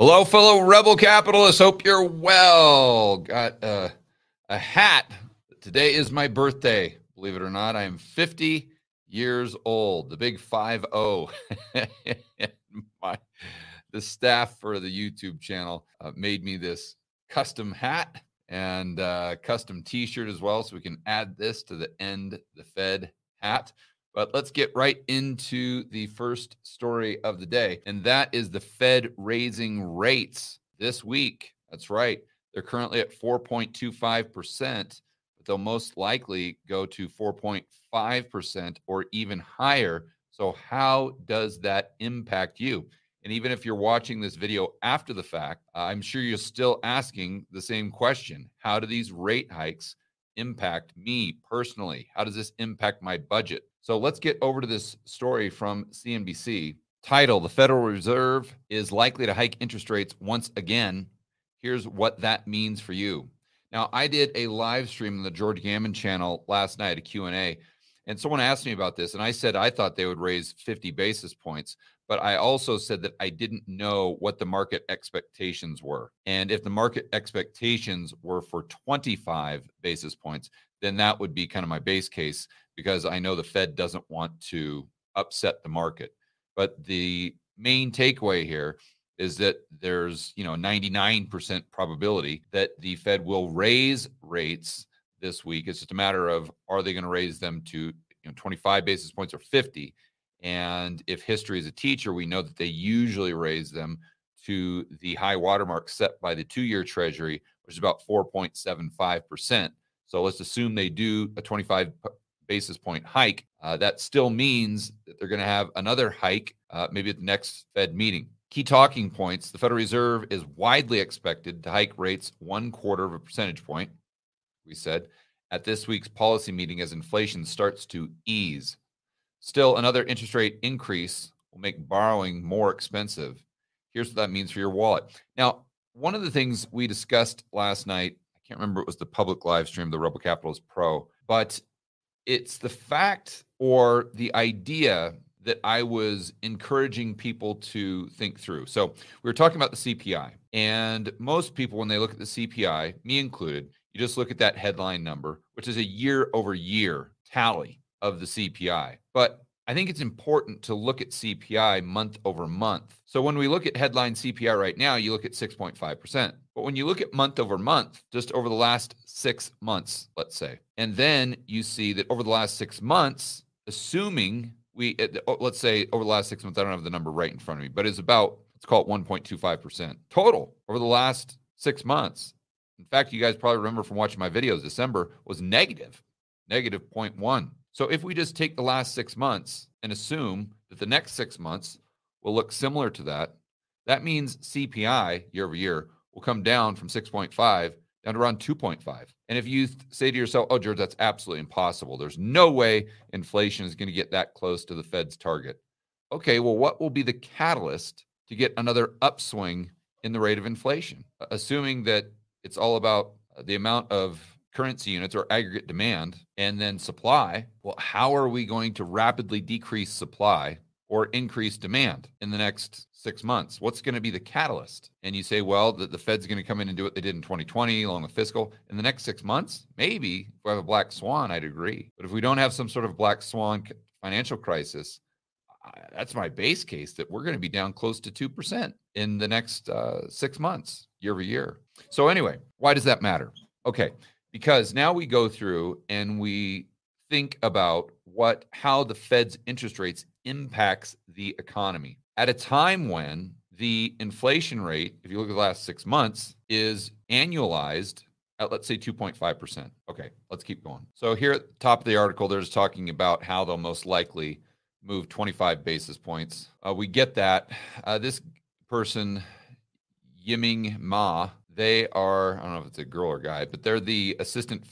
Hello, fellow rebel capitalists. Hope you're well. Got uh, a hat. Today is my birthday. Believe it or not, I am 50 years old. The big 5 0. the staff for the YouTube channel uh, made me this custom hat and uh, custom T-shirt as well, so we can add this to the end the Fed hat. But let's get right into the first story of the day, and that is the Fed raising rates this week. That's right. They're currently at 4.25%, but they'll most likely go to 4.5% or even higher. So, how does that impact you? And even if you're watching this video after the fact, I'm sure you're still asking the same question How do these rate hikes impact me personally? How does this impact my budget? So let's get over to this story from CNBC. Title The Federal Reserve is likely to hike interest rates once again. Here's what that means for you. Now, I did a live stream on the George Gammon channel last night, a Q&A, and someone asked me about this, and I said I thought they would raise 50 basis points, but I also said that I didn't know what the market expectations were. And if the market expectations were for 25 basis points, then that would be kind of my base case because I know the Fed doesn't want to upset the market. But the main takeaway here is that there's, you know, 99% probability that the Fed will raise rates this week. It's just a matter of are they going to raise them to, you know, 25 basis points or 50? And if history is a teacher, we know that they usually raise them to the high watermark set by the two year treasury, which is about 4.75%. So let's assume they do a 25 basis point hike. Uh, that still means that they're going to have another hike, uh, maybe at the next Fed meeting. Key talking points the Federal Reserve is widely expected to hike rates one quarter of a percentage point, we said, at this week's policy meeting as inflation starts to ease. Still, another interest rate increase will make borrowing more expensive. Here's what that means for your wallet. Now, one of the things we discussed last night can't remember it was the public live stream, the Rebel Capitalist Pro, but it's the fact or the idea that I was encouraging people to think through. So we were talking about the CPI, and most people, when they look at the CPI, me included, you just look at that headline number, which is a year over year tally of the CPI. But I think it's important to look at CPI month over month. So when we look at headline CPI right now, you look at 6.5%. But when you look at month over month, just over the last six months, let's say, and then you see that over the last six months, assuming we, uh, oh, let's say over the last six months, I don't have the number right in front of me, but it's about, let's call it 1.25% total over the last six months. In fact, you guys probably remember from watching my videos, December was negative, negative 0.1. So if we just take the last six months and assume that the next six months will look similar to that, that means CPI year over year will come down from 6.5 down to around 2.5. And if you say to yourself, oh, George, that's absolutely impossible. There's no way inflation is going to get that close to the Fed's target. Okay, well, what will be the catalyst to get another upswing in the rate of inflation? Assuming that it's all about uh, the amount of currency units or aggregate demand and then supply, well, how are we going to rapidly decrease supply or increased demand in the next six months? What's going to be the catalyst? And you say, well, the, the Fed's going to come in and do what they did in 2020 along with fiscal. In the next six months, maybe if we have a black swan, I'd agree. But if we don't have some sort of black swan financial crisis, that's my base case that we're going to be down close to 2% in the next uh, six months, year over year. So, anyway, why does that matter? Okay, because now we go through and we think about what how the Fed's interest rates impacts the economy at a time when the inflation rate, if you look at the last six months, is annualized at let's say 2.5%. Okay, let's keep going. So here at the top of the article, they're just talking about how they'll most likely move 25 basis points. Uh, we get that. Uh, this person, Yiming Ma, they are, I don't know if it's a girl or guy, but they're the assistant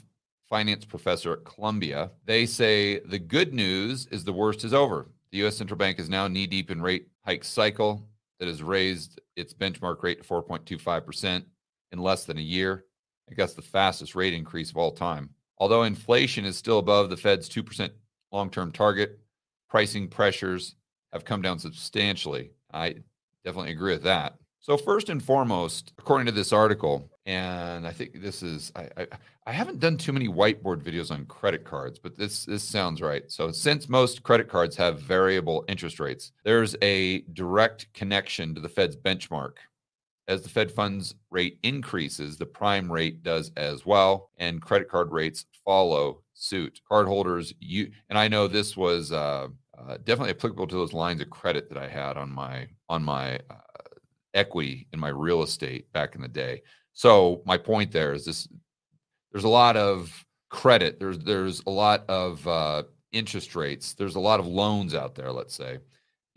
finance professor at Columbia. They say the good news is the worst is over. The US central bank is now knee deep in rate hike cycle that has raised its benchmark rate to 4.25% in less than a year. I guess the fastest rate increase of all time. Although inflation is still above the Fed's 2% long term target, pricing pressures have come down substantially. I definitely agree with that. So first and foremost, according to this article, and I think this is I, I, I haven't done too many whiteboard videos on credit cards, but this this sounds right. So since most credit cards have variable interest rates, there's a direct connection to the Fed's benchmark. As the Fed funds rate increases, the prime rate does as well, and credit card rates follow suit. Cardholders, you and I know this was uh, uh, definitely applicable to those lines of credit that I had on my on my uh, equity in my real estate back in the day. So my point there is this: there's a lot of credit. There's there's a lot of uh, interest rates. There's a lot of loans out there. Let's say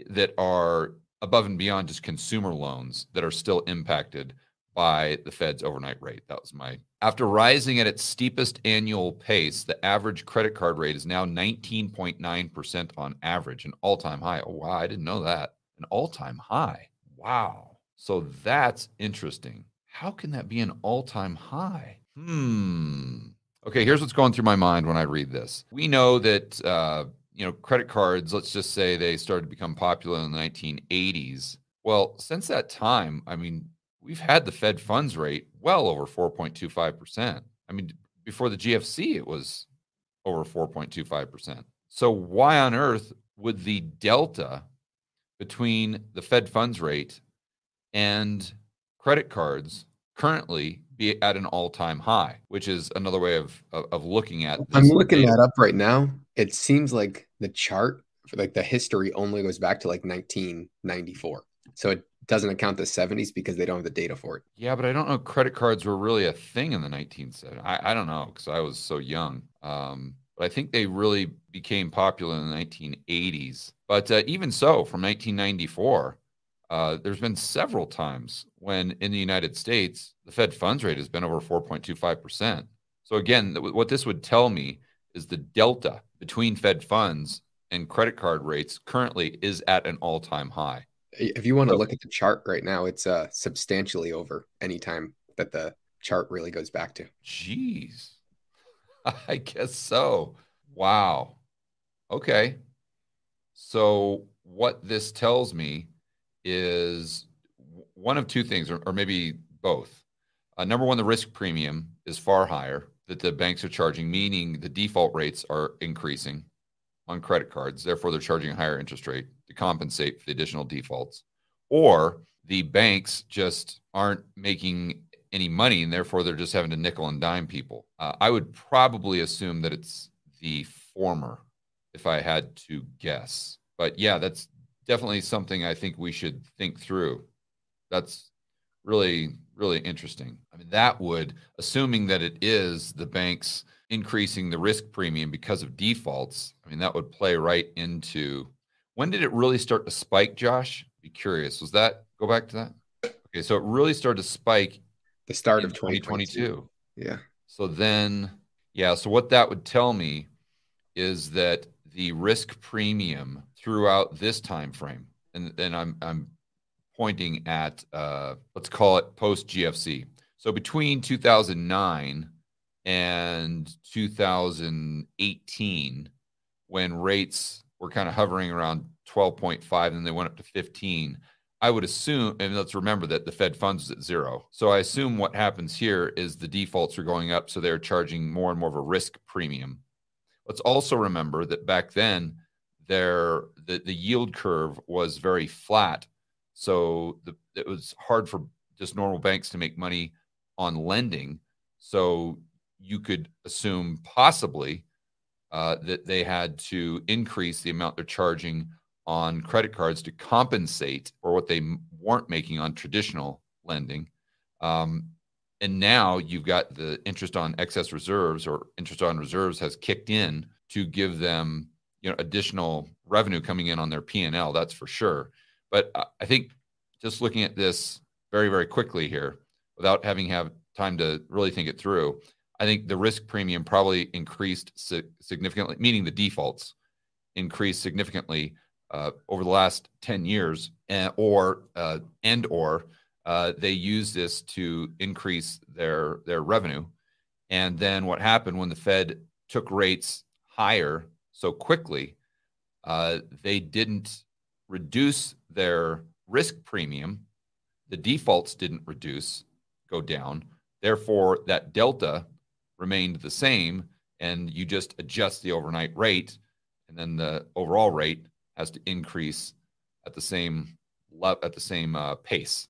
that are above and beyond just consumer loans that are still impacted by the Fed's overnight rate. That was my. After rising at its steepest annual pace, the average credit card rate is now 19.9% on average, an all time high. Oh, wow. I didn't know that. An all time high. Wow. So that's interesting. How can that be an all time high? Hmm. Okay, here's what's going through my mind when I read this. We know that uh, you know, credit cards, let's just say they started to become popular in the 1980s. Well, since that time, I mean, we've had the Fed funds rate well over 4.25%. I mean, before the GFC, it was over 4.25%. So, why on earth would the delta between the Fed funds rate and credit cards currently be at an all-time high, which is another way of of, of looking at. I'm looking data. that up right now. It seems like the chart for like the history only goes back to like 1994, so it doesn't account the 70s because they don't have the data for it. Yeah, but I don't know credit cards were really a thing in the 1970s. I, I don't know because I was so young. Um, but I think they really became popular in the 1980s. But uh, even so, from 1994 uh, there's been several times when in the United States, the Fed funds rate has been over 4.25%. So, again, th- what this would tell me is the delta between Fed funds and credit card rates currently is at an all time high. If you want to look at the chart right now, it's uh, substantially over any time that the chart really goes back to. Jeez. I guess so. Wow. Okay. So, what this tells me is one of two things, or, or maybe both. Uh, number one, the risk premium is far higher that the banks are charging, meaning the default rates are increasing on credit cards. Therefore, they're charging a higher interest rate to compensate for the additional defaults. Or the banks just aren't making any money, and therefore they're just having to nickel and dime people. Uh, I would probably assume that it's the former, if I had to guess. But yeah, that's definitely something I think we should think through. That's really, really interesting. I mean, that would, assuming that it is the banks increasing the risk premium because of defaults, I mean, that would play right into when did it really start to spike, Josh? Be curious. Was that go back to that? Okay, so it really started to spike the start of 2022. Yeah. So then, yeah, so what that would tell me is that the risk premium throughout this time frame, and then I'm I'm pointing at uh, let's call it post GFC. So between 2009 and 2018, when rates were kind of hovering around 12.5 and they went up to 15. I would assume, and let's remember that the Fed funds is at zero. So I assume what happens here is the defaults are going up. So they're charging more and more of a risk premium. Let's also remember that back then, there the, the yield curve was very flat. So the, it was hard for just normal banks to make money on lending. So you could assume possibly uh, that they had to increase the amount they're charging on credit cards to compensate for what they weren't making on traditional lending. Um, and now you've got the interest on excess reserves or interest on reserves has kicked in to give them you know additional revenue coming in on their P&L that's for sure. But I think just looking at this very very quickly here without having have time to really think it through I think the risk premium probably increased significantly meaning the defaults increased significantly uh, over the last 10 years and, or uh, and or uh, they use this to increase their their revenue and then what happened when the fed took rates higher so quickly, uh, they didn't reduce their risk premium. the defaults didn't reduce, go down. Therefore, that delta remained the same, and you just adjust the overnight rate, and then the overall rate has to increase at the same at the same uh, pace.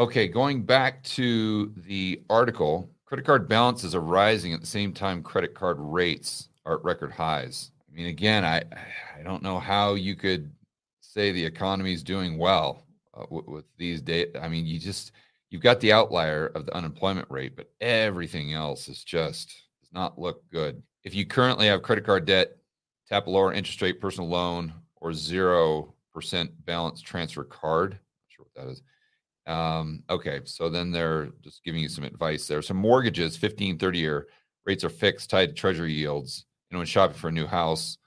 Okay, going back to the article, credit card balances are rising at the same time credit card rates are at record highs. I mean, again, I I don't know how you could say the economy is doing well uh, with, with these data. I mean, you just you've got the outlier of the unemployment rate, but everything else is just does not look good. If you currently have credit card debt, tap a lower interest rate personal loan or zero percent balance transfer card. Not sure what that is um, okay, so then they're just giving you some advice there. Some mortgages, 15, 30 year rates are fixed, tied to treasury yields. You know, when shopping for a new house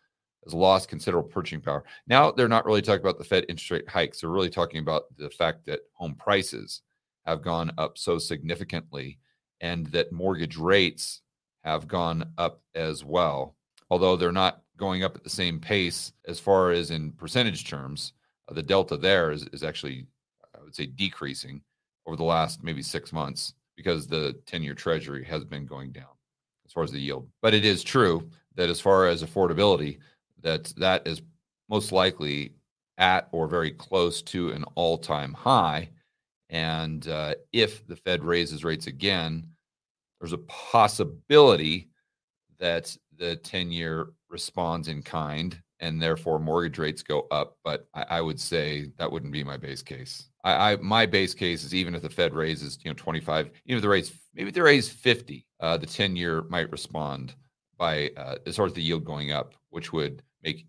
has lost considerable purchasing power. Now they're not really talking about the Fed interest rate hikes. They're really talking about the fact that home prices have gone up so significantly and that mortgage rates have gone up as well. Although they're not going up at the same pace as far as in percentage terms, uh, the delta there is, is actually would say decreasing over the last maybe six months because the 10 year treasury has been going down as far as the yield. But it is true that as far as affordability, that that is most likely at or very close to an all time high. And uh, if the Fed raises rates again, there's a possibility that the 10 year responds in kind and therefore mortgage rates go up. But I, I would say that wouldn't be my base case. I, I, my base case is even if the Fed raises, you know, 25, even if they raise, maybe they raise 50, uh, the 10 year might respond by uh, as far as the yield going up, which would make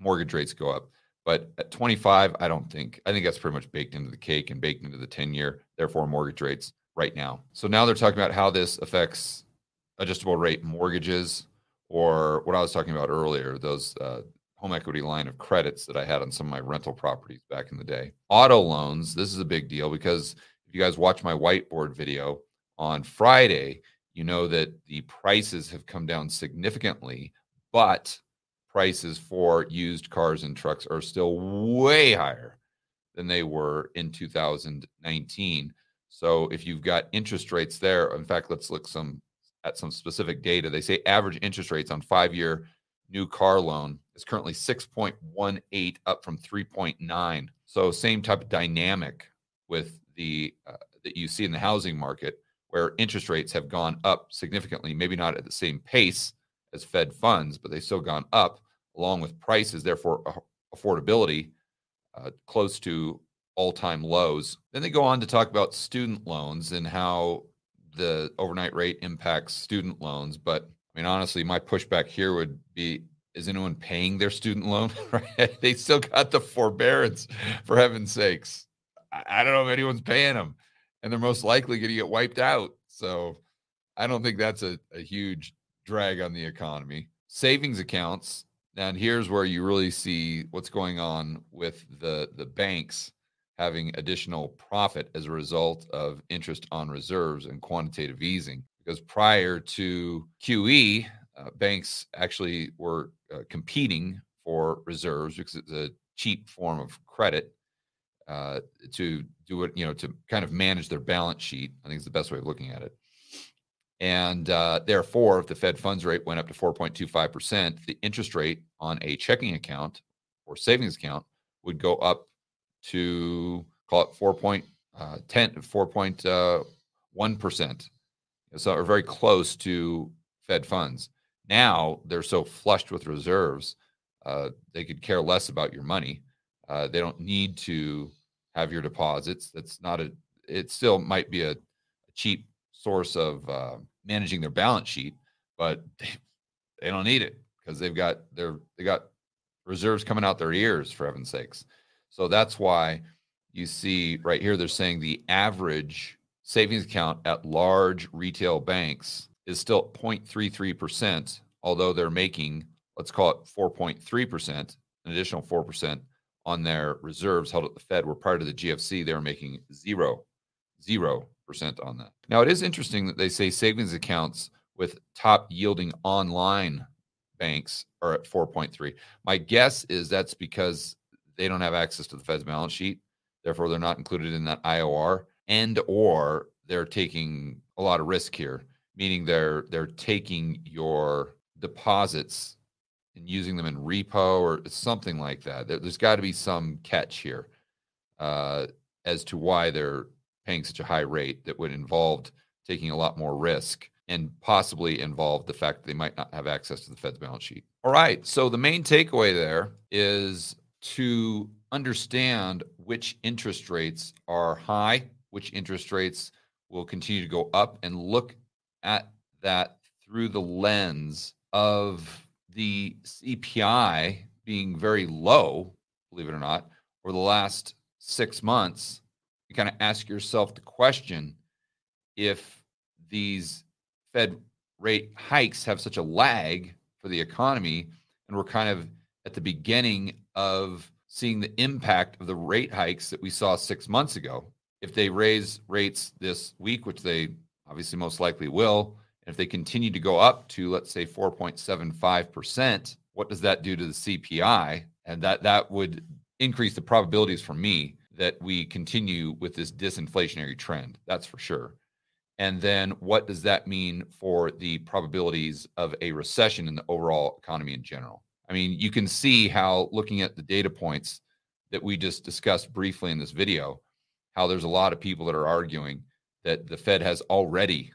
mortgage rates go up. But at 25, I don't think. I think that's pretty much baked into the cake and baked into the 10 year. Therefore, mortgage rates right now. So now they're talking about how this affects adjustable rate mortgages, or what I was talking about earlier, those uh, home equity line of credits that I had on some of my rental properties back in the day. Auto loans, this is a big deal because if you guys watch my whiteboard video on Friday, you know that the prices have come down significantly, but prices for used cars and trucks are still way higher than they were in 2019. So if you've got interest rates there, in fact, let's look some at some specific data. They say average interest rates on 5-year new car loan is currently 6.18 up from 3.9 so same type of dynamic with the uh, that you see in the housing market where interest rates have gone up significantly maybe not at the same pace as fed funds but they've still gone up along with prices therefore affordability uh, close to all-time lows. Then they go on to talk about student loans and how the overnight rate impacts student loans but I mean, honestly, my pushback here would be is anyone paying their student loan? right? They still got the forbearance, for heaven's sakes. I don't know if anyone's paying them, and they're most likely going to get wiped out. So I don't think that's a, a huge drag on the economy. Savings accounts, and here's where you really see what's going on with the, the banks having additional profit as a result of interest on reserves and quantitative easing because prior to QE, uh, banks actually were uh, competing for reserves because it's a cheap form of credit uh, to do it, you know, to kind of manage their balance sheet. I think is the best way of looking at it. And uh, therefore, if the Fed funds rate went up to 4.25%, the interest rate on a checking account or savings account would go up to call it 4.10, 4.1%. Uh, so are very close to Fed funds. Now they're so flushed with reserves, uh, they could care less about your money. Uh, they don't need to have your deposits. That's not a. It still might be a, cheap source of uh, managing their balance sheet, but they, they don't need it because they've got their they got reserves coming out their ears for heaven's sakes. So that's why you see right here they're saying the average savings account at large retail banks is still 0.33%, although they're making, let's call it 4.3%, an additional 4% on their reserves held at the Fed, where prior to the GFC, they were making zero, zero percent on that. Now, it is interesting that they say savings accounts with top yielding online banks are at 4.3. My guess is that's because they don't have access to the Fed's balance sheet. Therefore, they're not included in that IOR and or they're taking a lot of risk here, meaning they're they're taking your deposits and using them in repo or something like that. There, has got to be some catch here uh, as to why they're paying such a high rate that would involve taking a lot more risk and possibly involve the fact that they might not have access to the Fed's balance sheet. All right. So the main takeaway there is to understand which interest rates are high, which interest rates will continue to go up, and look at that through the lens of the CPI being very low, believe it or not, over the last six months. You kind of ask yourself the question if these Fed rate hikes have such a lag for the economy, and we're kind of at the beginning of seeing the impact of the rate hikes that we saw six months ago. If they raise rates this week, which they obviously most likely will, and if they continue to go up to, let's say, 4.75%, what does that do to the CPI? And that that would increase the probabilities for me that we continue with this disinflationary trend. That's for sure. And then what does that mean for the probabilities of a recession in the overall economy in general? I mean, you can see how looking at the data points that we just discussed briefly in this video, how there's a lot of people that are arguing that the Fed has already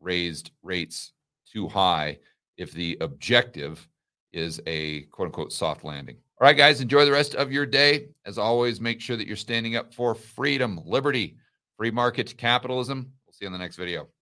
raised rates too high if the objective is a quote unquote soft landing. All right, guys, enjoy the rest of your day. As always, make sure that you're standing up for freedom, liberty, free market capitalism. We'll see you in the next video.